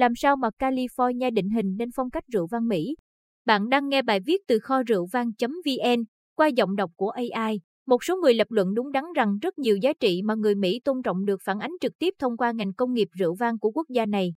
Làm sao mà California định hình nên phong cách rượu vang Mỹ? Bạn đang nghe bài viết từ kho rượu vang.vn qua giọng đọc của AI. Một số người lập luận đúng đắn rằng rất nhiều giá trị mà người Mỹ tôn trọng được phản ánh trực tiếp thông qua ngành công nghiệp rượu vang của quốc gia này.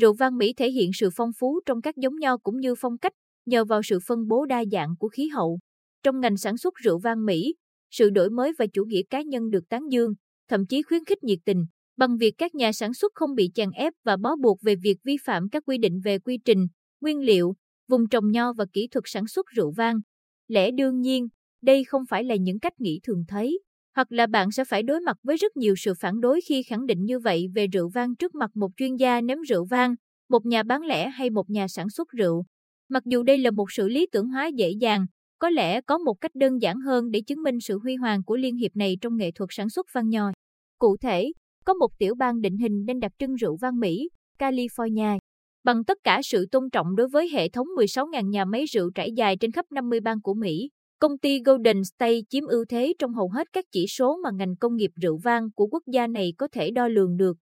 Rượu vang Mỹ thể hiện sự phong phú trong các giống nho cũng như phong cách, nhờ vào sự phân bố đa dạng của khí hậu. Trong ngành sản xuất rượu vang Mỹ, sự đổi mới và chủ nghĩa cá nhân được tán dương, thậm chí khuyến khích nhiệt tình, bằng việc các nhà sản xuất không bị chèn ép và bó buộc về việc vi phạm các quy định về quy trình, nguyên liệu, vùng trồng nho và kỹ thuật sản xuất rượu vang. Lẽ đương nhiên, đây không phải là những cách nghĩ thường thấy, hoặc là bạn sẽ phải đối mặt với rất nhiều sự phản đối khi khẳng định như vậy về rượu vang trước mặt một chuyên gia nếm rượu vang, một nhà bán lẻ hay một nhà sản xuất rượu. Mặc dù đây là một sự lý tưởng hóa dễ dàng, có lẽ có một cách đơn giản hơn để chứng minh sự huy hoàng của liên hiệp này trong nghệ thuật sản xuất vang nho. Cụ thể, có một tiểu bang định hình nên đặc trưng rượu vang Mỹ, California. Bằng tất cả sự tôn trọng đối với hệ thống 16.000 nhà máy rượu trải dài trên khắp 50 bang của Mỹ, công ty Golden State chiếm ưu thế trong hầu hết các chỉ số mà ngành công nghiệp rượu vang của quốc gia này có thể đo lường được.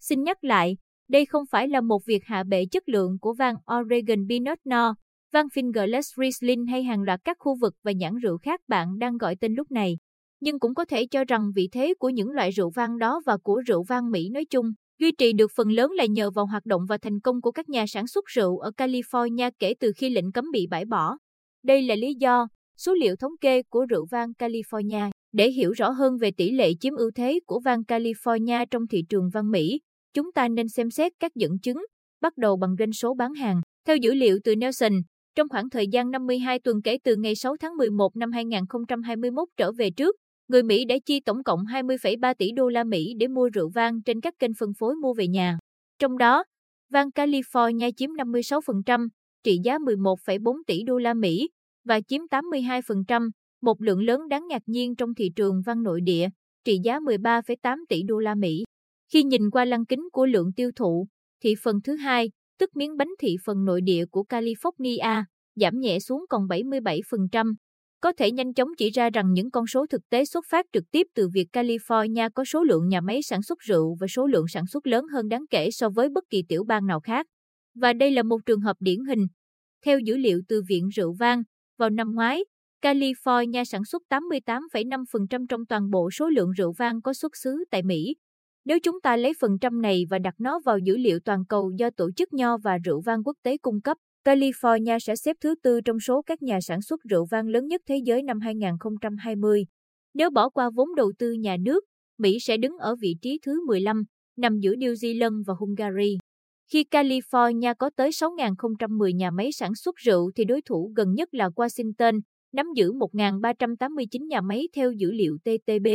Xin nhắc lại, đây không phải là một việc hạ bệ chất lượng của vang Oregon Pinot Noir, vang Fingerless Riesling hay hàng loạt các khu vực và nhãn rượu khác bạn đang gọi tên lúc này. Nhưng cũng có thể cho rằng vị thế của những loại rượu vang đó và của rượu vang Mỹ nói chung duy trì được phần lớn là nhờ vào hoạt động và thành công của các nhà sản xuất rượu ở California kể từ khi lệnh cấm bị bãi bỏ. Đây là lý do, số liệu thống kê của rượu vang California để hiểu rõ hơn về tỷ lệ chiếm ưu thế của vang California trong thị trường vang Mỹ, chúng ta nên xem xét các dẫn chứng, bắt đầu bằng doanh số bán hàng. Theo dữ liệu từ Nelson, trong khoảng thời gian 52 tuần kể từ ngày 6 tháng 11 năm 2021 trở về trước, người Mỹ đã chi tổng cộng 20,3 tỷ đô la Mỹ để mua rượu vang trên các kênh phân phối mua về nhà. Trong đó, vang California chiếm 56%, trị giá 11,4 tỷ đô la Mỹ và chiếm 82%, một lượng lớn đáng ngạc nhiên trong thị trường vang nội địa, trị giá 13,8 tỷ đô la Mỹ. Khi nhìn qua lăng kính của lượng tiêu thụ, thị phần thứ hai, tức miếng bánh thị phần nội địa của California, giảm nhẹ xuống còn 77%. Có thể nhanh chóng chỉ ra rằng những con số thực tế xuất phát trực tiếp từ việc California có số lượng nhà máy sản xuất rượu và số lượng sản xuất lớn hơn đáng kể so với bất kỳ tiểu bang nào khác. Và đây là một trường hợp điển hình. Theo dữ liệu từ Viện Rượu Vang, vào năm ngoái, California sản xuất 88,5% trong toàn bộ số lượng rượu vang có xuất xứ tại Mỹ. Nếu chúng ta lấy phần trăm này và đặt nó vào dữ liệu toàn cầu do Tổ chức Nho và Rượu vang quốc tế cung cấp, California sẽ xếp thứ tư trong số các nhà sản xuất rượu vang lớn nhất thế giới năm 2020. Nếu bỏ qua vốn đầu tư nhà nước, Mỹ sẽ đứng ở vị trí thứ 15, nằm giữa New Zealand và Hungary. Khi California có tới 6.010 nhà máy sản xuất rượu thì đối thủ gần nhất là Washington, nắm giữ 1.389 nhà máy theo dữ liệu TTB.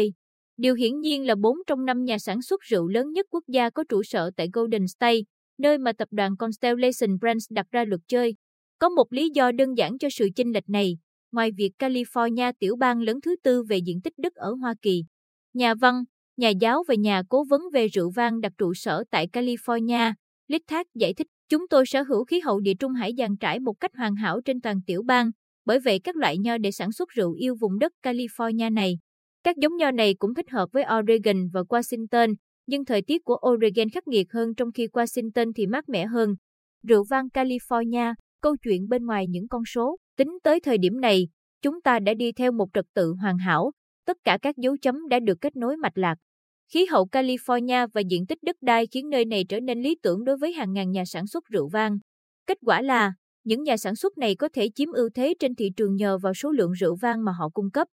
Điều hiển nhiên là 4 trong 5 nhà sản xuất rượu lớn nhất quốc gia có trụ sở tại Golden State, nơi mà tập đoàn Constellation Brands đặt ra luật chơi. Có một lý do đơn giản cho sự chênh lệch này, ngoài việc California tiểu bang lớn thứ tư về diện tích đất ở Hoa Kỳ. Nhà văn, nhà giáo và nhà cố vấn về rượu vang đặt trụ sở tại California, Thác giải thích, chúng tôi sở hữu khí hậu địa trung hải dàn trải một cách hoàn hảo trên toàn tiểu bang, bởi vậy các loại nho để sản xuất rượu yêu vùng đất California này. Các giống nho này cũng thích hợp với Oregon và Washington, nhưng thời tiết của Oregon khắc nghiệt hơn trong khi Washington thì mát mẻ hơn. Rượu vang California, câu chuyện bên ngoài những con số, tính tới thời điểm này, chúng ta đã đi theo một trật tự hoàn hảo, tất cả các dấu chấm đã được kết nối mạch lạc. Khí hậu California và diện tích đất đai khiến nơi này trở nên lý tưởng đối với hàng ngàn nhà sản xuất rượu vang. Kết quả là, những nhà sản xuất này có thể chiếm ưu thế trên thị trường nhờ vào số lượng rượu vang mà họ cung cấp.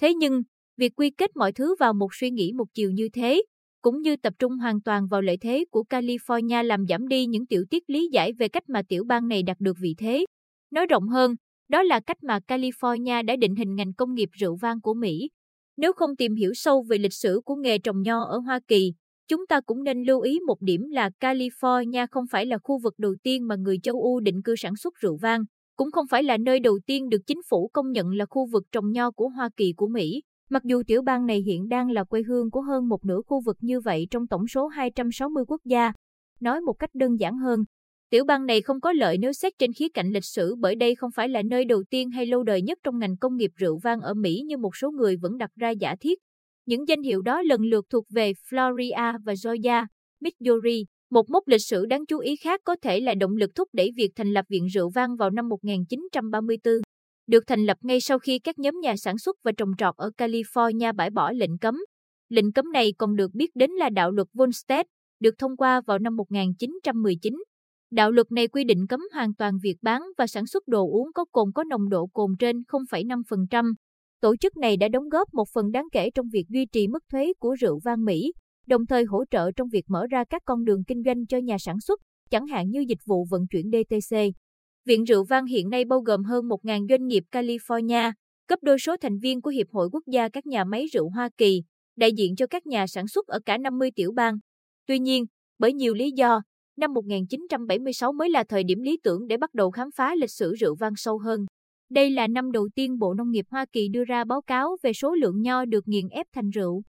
Thế nhưng, việc quy kết mọi thứ vào một suy nghĩ một chiều như thế, cũng như tập trung hoàn toàn vào lợi thế của California làm giảm đi những tiểu tiết lý giải về cách mà tiểu bang này đạt được vị thế. Nói rộng hơn, đó là cách mà California đã định hình ngành công nghiệp rượu vang của Mỹ. Nếu không tìm hiểu sâu về lịch sử của nghề trồng nho ở Hoa Kỳ, chúng ta cũng nên lưu ý một điểm là California không phải là khu vực đầu tiên mà người châu Âu định cư sản xuất rượu vang, cũng không phải là nơi đầu tiên được chính phủ công nhận là khu vực trồng nho của Hoa Kỳ của Mỹ. Mặc dù tiểu bang này hiện đang là quê hương của hơn một nửa khu vực như vậy trong tổng số 260 quốc gia. Nói một cách đơn giản hơn, Tiểu bang này không có lợi nếu xét trên khía cạnh lịch sử bởi đây không phải là nơi đầu tiên hay lâu đời nhất trong ngành công nghiệp rượu vang ở Mỹ như một số người vẫn đặt ra giả thiết. Những danh hiệu đó lần lượt thuộc về Florida và Georgia, Missouri, Một mốc lịch sử đáng chú ý khác có thể là động lực thúc đẩy việc thành lập Viện Rượu vang vào năm 1934. Được thành lập ngay sau khi các nhóm nhà sản xuất và trồng trọt ở California bãi bỏ lệnh cấm. Lệnh cấm này còn được biết đến là đạo luật Volstead, được thông qua vào năm 1919. Đạo luật này quy định cấm hoàn toàn việc bán và sản xuất đồ uống có cồn có nồng độ cồn trên 0,5%. Tổ chức này đã đóng góp một phần đáng kể trong việc duy trì mức thuế của rượu vang Mỹ, đồng thời hỗ trợ trong việc mở ra các con đường kinh doanh cho nhà sản xuất, chẳng hạn như dịch vụ vận chuyển DTC. Viện rượu vang hiện nay bao gồm hơn 1.000 doanh nghiệp California, cấp đôi số thành viên của Hiệp hội Quốc gia các nhà máy rượu Hoa Kỳ, đại diện cho các nhà sản xuất ở cả 50 tiểu bang. Tuy nhiên, bởi nhiều lý do, năm 1976 mới là thời điểm lý tưởng để bắt đầu khám phá lịch sử rượu vang sâu hơn. Đây là năm đầu tiên Bộ Nông nghiệp Hoa Kỳ đưa ra báo cáo về số lượng nho được nghiền ép thành rượu.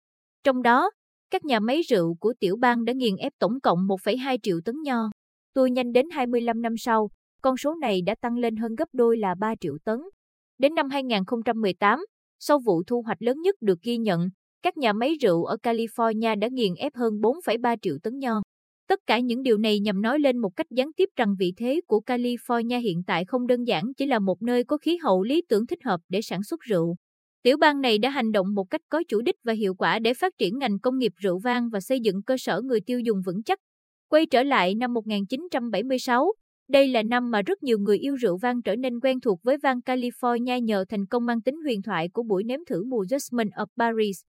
Trong đó, các nhà máy rượu của tiểu bang đã nghiền ép tổng cộng 1,2 triệu tấn nho. Tôi nhanh đến 25 năm sau, con số này đã tăng lên hơn gấp đôi là 3 triệu tấn. Đến năm 2018, sau vụ thu hoạch lớn nhất được ghi nhận, các nhà máy rượu ở California đã nghiền ép hơn 4,3 triệu tấn nho. Tất cả những điều này nhằm nói lên một cách gián tiếp rằng vị thế của California hiện tại không đơn giản chỉ là một nơi có khí hậu lý tưởng thích hợp để sản xuất rượu. Tiểu bang này đã hành động một cách có chủ đích và hiệu quả để phát triển ngành công nghiệp rượu vang và xây dựng cơ sở người tiêu dùng vững chắc. Quay trở lại năm 1976, đây là năm mà rất nhiều người yêu rượu vang trở nên quen thuộc với vang California nhờ thành công mang tính huyền thoại của buổi nếm thử mùa Jasmine of Paris.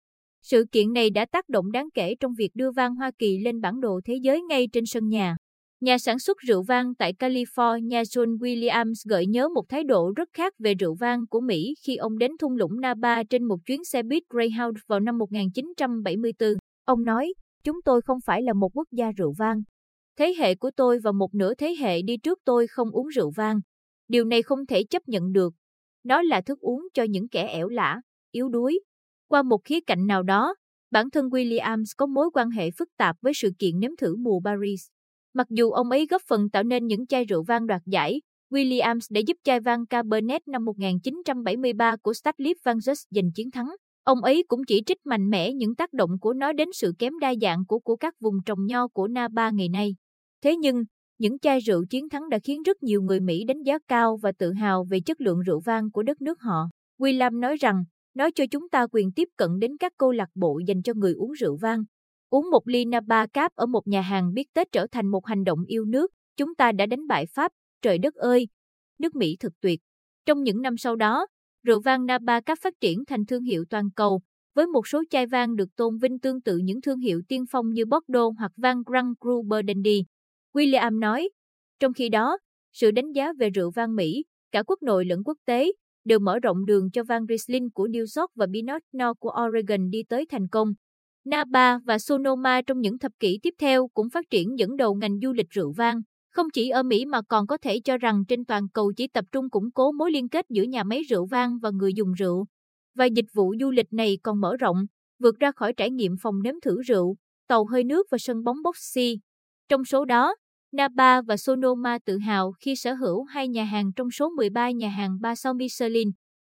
Sự kiện này đã tác động đáng kể trong việc đưa vang Hoa Kỳ lên bản đồ thế giới ngay trên sân nhà. Nhà sản xuất rượu vang tại California John Williams gợi nhớ một thái độ rất khác về rượu vang của Mỹ khi ông đến thung lũng Napa trên một chuyến xe buýt Greyhound vào năm 1974. Ông nói, chúng tôi không phải là một quốc gia rượu vang. Thế hệ của tôi và một nửa thế hệ đi trước tôi không uống rượu vang. Điều này không thể chấp nhận được. Nó là thức uống cho những kẻ ẻo lả, yếu đuối. Qua một khía cạnh nào đó, bản thân Williams có mối quan hệ phức tạp với sự kiện nếm thử mùa Paris. Mặc dù ông ấy góp phần tạo nên những chai rượu vang đoạt giải, Williams đã giúp chai vang Cabernet năm 1973 của Stadlip Vangers giành chiến thắng. Ông ấy cũng chỉ trích mạnh mẽ những tác động của nó đến sự kém đa dạng của của các vùng trồng nho của Napa ngày nay. Thế nhưng, những chai rượu chiến thắng đã khiến rất nhiều người Mỹ đánh giá cao và tự hào về chất lượng rượu vang của đất nước họ. William nói rằng, nó cho chúng ta quyền tiếp cận đến các câu lạc bộ dành cho người uống rượu vang. Uống một ly Napa Cap ở một nhà hàng biết Tết trở thành một hành động yêu nước, chúng ta đã đánh bại Pháp, trời đất ơi! Nước Mỹ thật tuyệt. Trong những năm sau đó, rượu vang Napa Cap phát triển thành thương hiệu toàn cầu, với một số chai vang được tôn vinh tương tự những thương hiệu tiên phong như Bordeaux hoặc vang Grand Cru Burgundy. William nói, trong khi đó, sự đánh giá về rượu vang Mỹ, cả quốc nội lẫn quốc tế, đều mở rộng đường cho vang Riesling của New York và Pinot Noir của Oregon đi tới thành công. Napa và Sonoma trong những thập kỷ tiếp theo cũng phát triển dẫn đầu ngành du lịch rượu vang, không chỉ ở Mỹ mà còn có thể cho rằng trên toàn cầu chỉ tập trung củng cố mối liên kết giữa nhà máy rượu vang và người dùng rượu. Và dịch vụ du lịch này còn mở rộng, vượt ra khỏi trải nghiệm phòng nếm thử rượu, tàu hơi nước và sân bóng boxy. Trong số đó, Napa và Sonoma tự hào khi sở hữu hai nhà hàng trong số 13 nhà hàng ba sao Michelin.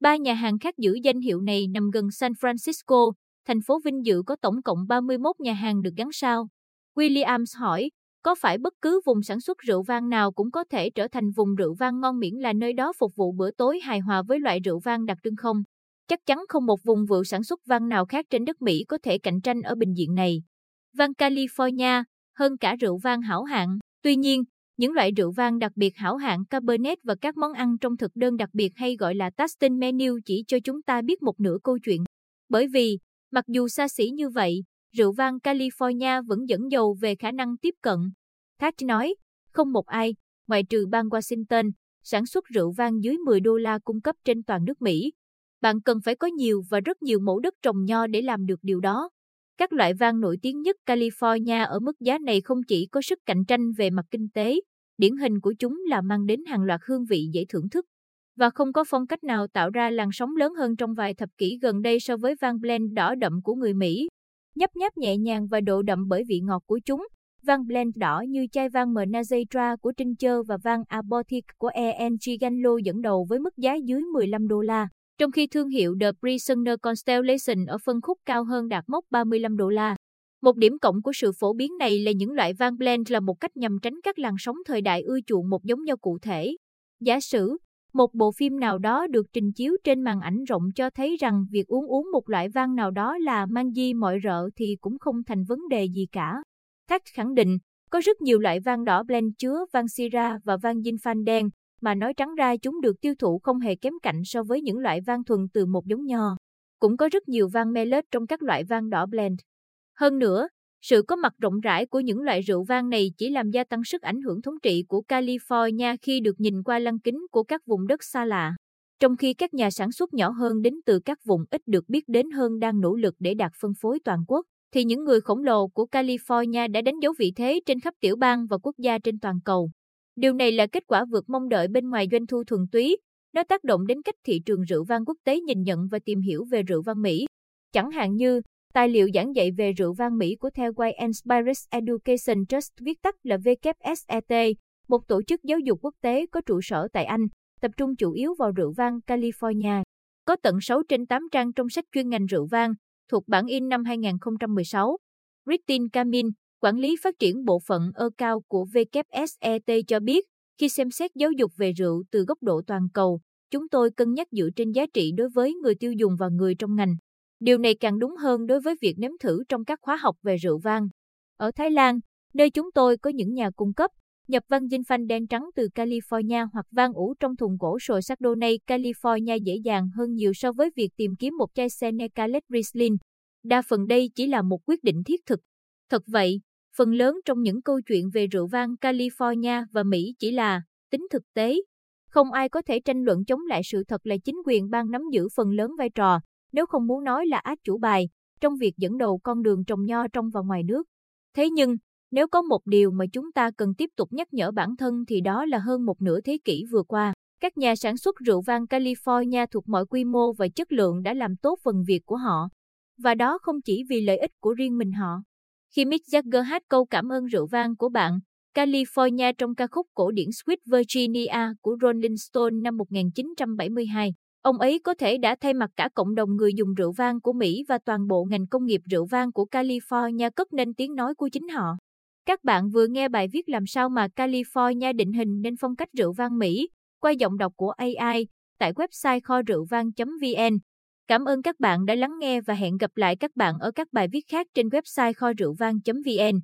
Ba nhà hàng khác giữ danh hiệu này nằm gần San Francisco, thành phố vinh dự có tổng cộng 31 nhà hàng được gắn sao. Williams hỏi, có phải bất cứ vùng sản xuất rượu vang nào cũng có thể trở thành vùng rượu vang ngon miễn là nơi đó phục vụ bữa tối hài hòa với loại rượu vang đặc trưng không? Chắc chắn không một vùng vựa sản xuất vang nào khác trên đất Mỹ có thể cạnh tranh ở bình diện này. Vang California, hơn cả rượu vang hảo hạng. Tuy nhiên, những loại rượu vang đặc biệt hảo hạng Cabernet và các món ăn trong thực đơn đặc biệt hay gọi là tasting menu chỉ cho chúng ta biết một nửa câu chuyện. Bởi vì, mặc dù xa xỉ như vậy, rượu vang California vẫn dẫn dầu về khả năng tiếp cận. Thatch nói, không một ai, ngoại trừ bang Washington, sản xuất rượu vang dưới 10 đô la cung cấp trên toàn nước Mỹ. Bạn cần phải có nhiều và rất nhiều mẫu đất trồng nho để làm được điều đó. Các loại vang nổi tiếng nhất California ở mức giá này không chỉ có sức cạnh tranh về mặt kinh tế, điển hình của chúng là mang đến hàng loạt hương vị dễ thưởng thức và không có phong cách nào tạo ra làn sóng lớn hơn trong vài thập kỷ gần đây so với vang blend đỏ đậm của người Mỹ. Nhấp nháp nhẹ nhàng và độ đậm bởi vị ngọt của chúng, vang blend đỏ như chai vang Menazetra của Trincher và vang Apothec của E. Angelillo Ganlo dẫn đầu với mức giá dưới 15 đô la trong khi thương hiệu The Prisoner Constellation ở phân khúc cao hơn đạt mốc 35 đô la. Một điểm cộng của sự phổ biến này là những loại vang blend là một cách nhằm tránh các làn sóng thời đại ưa chuộng một giống nhau cụ thể. Giả sử, một bộ phim nào đó được trình chiếu trên màn ảnh rộng cho thấy rằng việc uống uống một loại vang nào đó là mang di mọi rợ thì cũng không thành vấn đề gì cả. Thách khẳng định, có rất nhiều loại vang đỏ blend chứa vang Syrah và vang Zinfandel đen, mà nói trắng ra chúng được tiêu thụ không hề kém cạnh so với những loại vang thuần từ một giống nho. Cũng có rất nhiều vang Melet trong các loại vang đỏ blend. Hơn nữa, sự có mặt rộng rãi của những loại rượu vang này chỉ làm gia tăng sức ảnh hưởng thống trị của California khi được nhìn qua lăng kính của các vùng đất xa lạ. Trong khi các nhà sản xuất nhỏ hơn đến từ các vùng ít được biết đến hơn đang nỗ lực để đạt phân phối toàn quốc, thì những người khổng lồ của California đã đánh dấu vị thế trên khắp tiểu bang và quốc gia trên toàn cầu. Điều này là kết quả vượt mong đợi bên ngoài doanh thu thuần túy, nó tác động đến cách thị trường rượu vang quốc tế nhìn nhận và tìm hiểu về rượu vang Mỹ. Chẳng hạn như, tài liệu giảng dạy về rượu vang Mỹ của theo White Spirits Education Trust viết tắt là WSET, một tổ chức giáo dục quốc tế có trụ sở tại Anh, tập trung chủ yếu vào rượu vang California. Có tận 6 trên 8 trang trong sách chuyên ngành rượu vang, thuộc bản in năm 2016. Christine Camin, quản lý phát triển bộ phận ơ cao của WSET cho biết, khi xem xét giáo dục về rượu từ góc độ toàn cầu, chúng tôi cân nhắc dựa trên giá trị đối với người tiêu dùng và người trong ngành. Điều này càng đúng hơn đối với việc nếm thử trong các khóa học về rượu vang. Ở Thái Lan, nơi chúng tôi có những nhà cung cấp, nhập vang dinh phanh đen trắng từ California hoặc vang ủ trong thùng gỗ sồi Chardonnay California dễ dàng hơn nhiều so với việc tìm kiếm một chai Seneca Led Riesling. Đa phần đây chỉ là một quyết định thiết thực. Thật vậy, phần lớn trong những câu chuyện về rượu vang California và Mỹ chỉ là tính thực tế. Không ai có thể tranh luận chống lại sự thật là chính quyền bang nắm giữ phần lớn vai trò, nếu không muốn nói là ác chủ bài, trong việc dẫn đầu con đường trồng nho trong và ngoài nước. Thế nhưng, nếu có một điều mà chúng ta cần tiếp tục nhắc nhở bản thân thì đó là hơn một nửa thế kỷ vừa qua, các nhà sản xuất rượu vang California thuộc mọi quy mô và chất lượng đã làm tốt phần việc của họ. Và đó không chỉ vì lợi ích của riêng mình họ. Khi Mick Jagger hát câu cảm ơn rượu vang của bạn, California trong ca khúc cổ điển Sweet Virginia của Rolling Stone năm 1972, ông ấy có thể đã thay mặt cả cộng đồng người dùng rượu vang của Mỹ và toàn bộ ngành công nghiệp rượu vang của California cất nên tiếng nói của chính họ. Các bạn vừa nghe bài viết làm sao mà California định hình nên phong cách rượu vang Mỹ qua giọng đọc của AI tại website kho rượu vang.vn. Cảm ơn các bạn đã lắng nghe và hẹn gặp lại các bạn ở các bài viết khác trên website kho rượu vang.vn.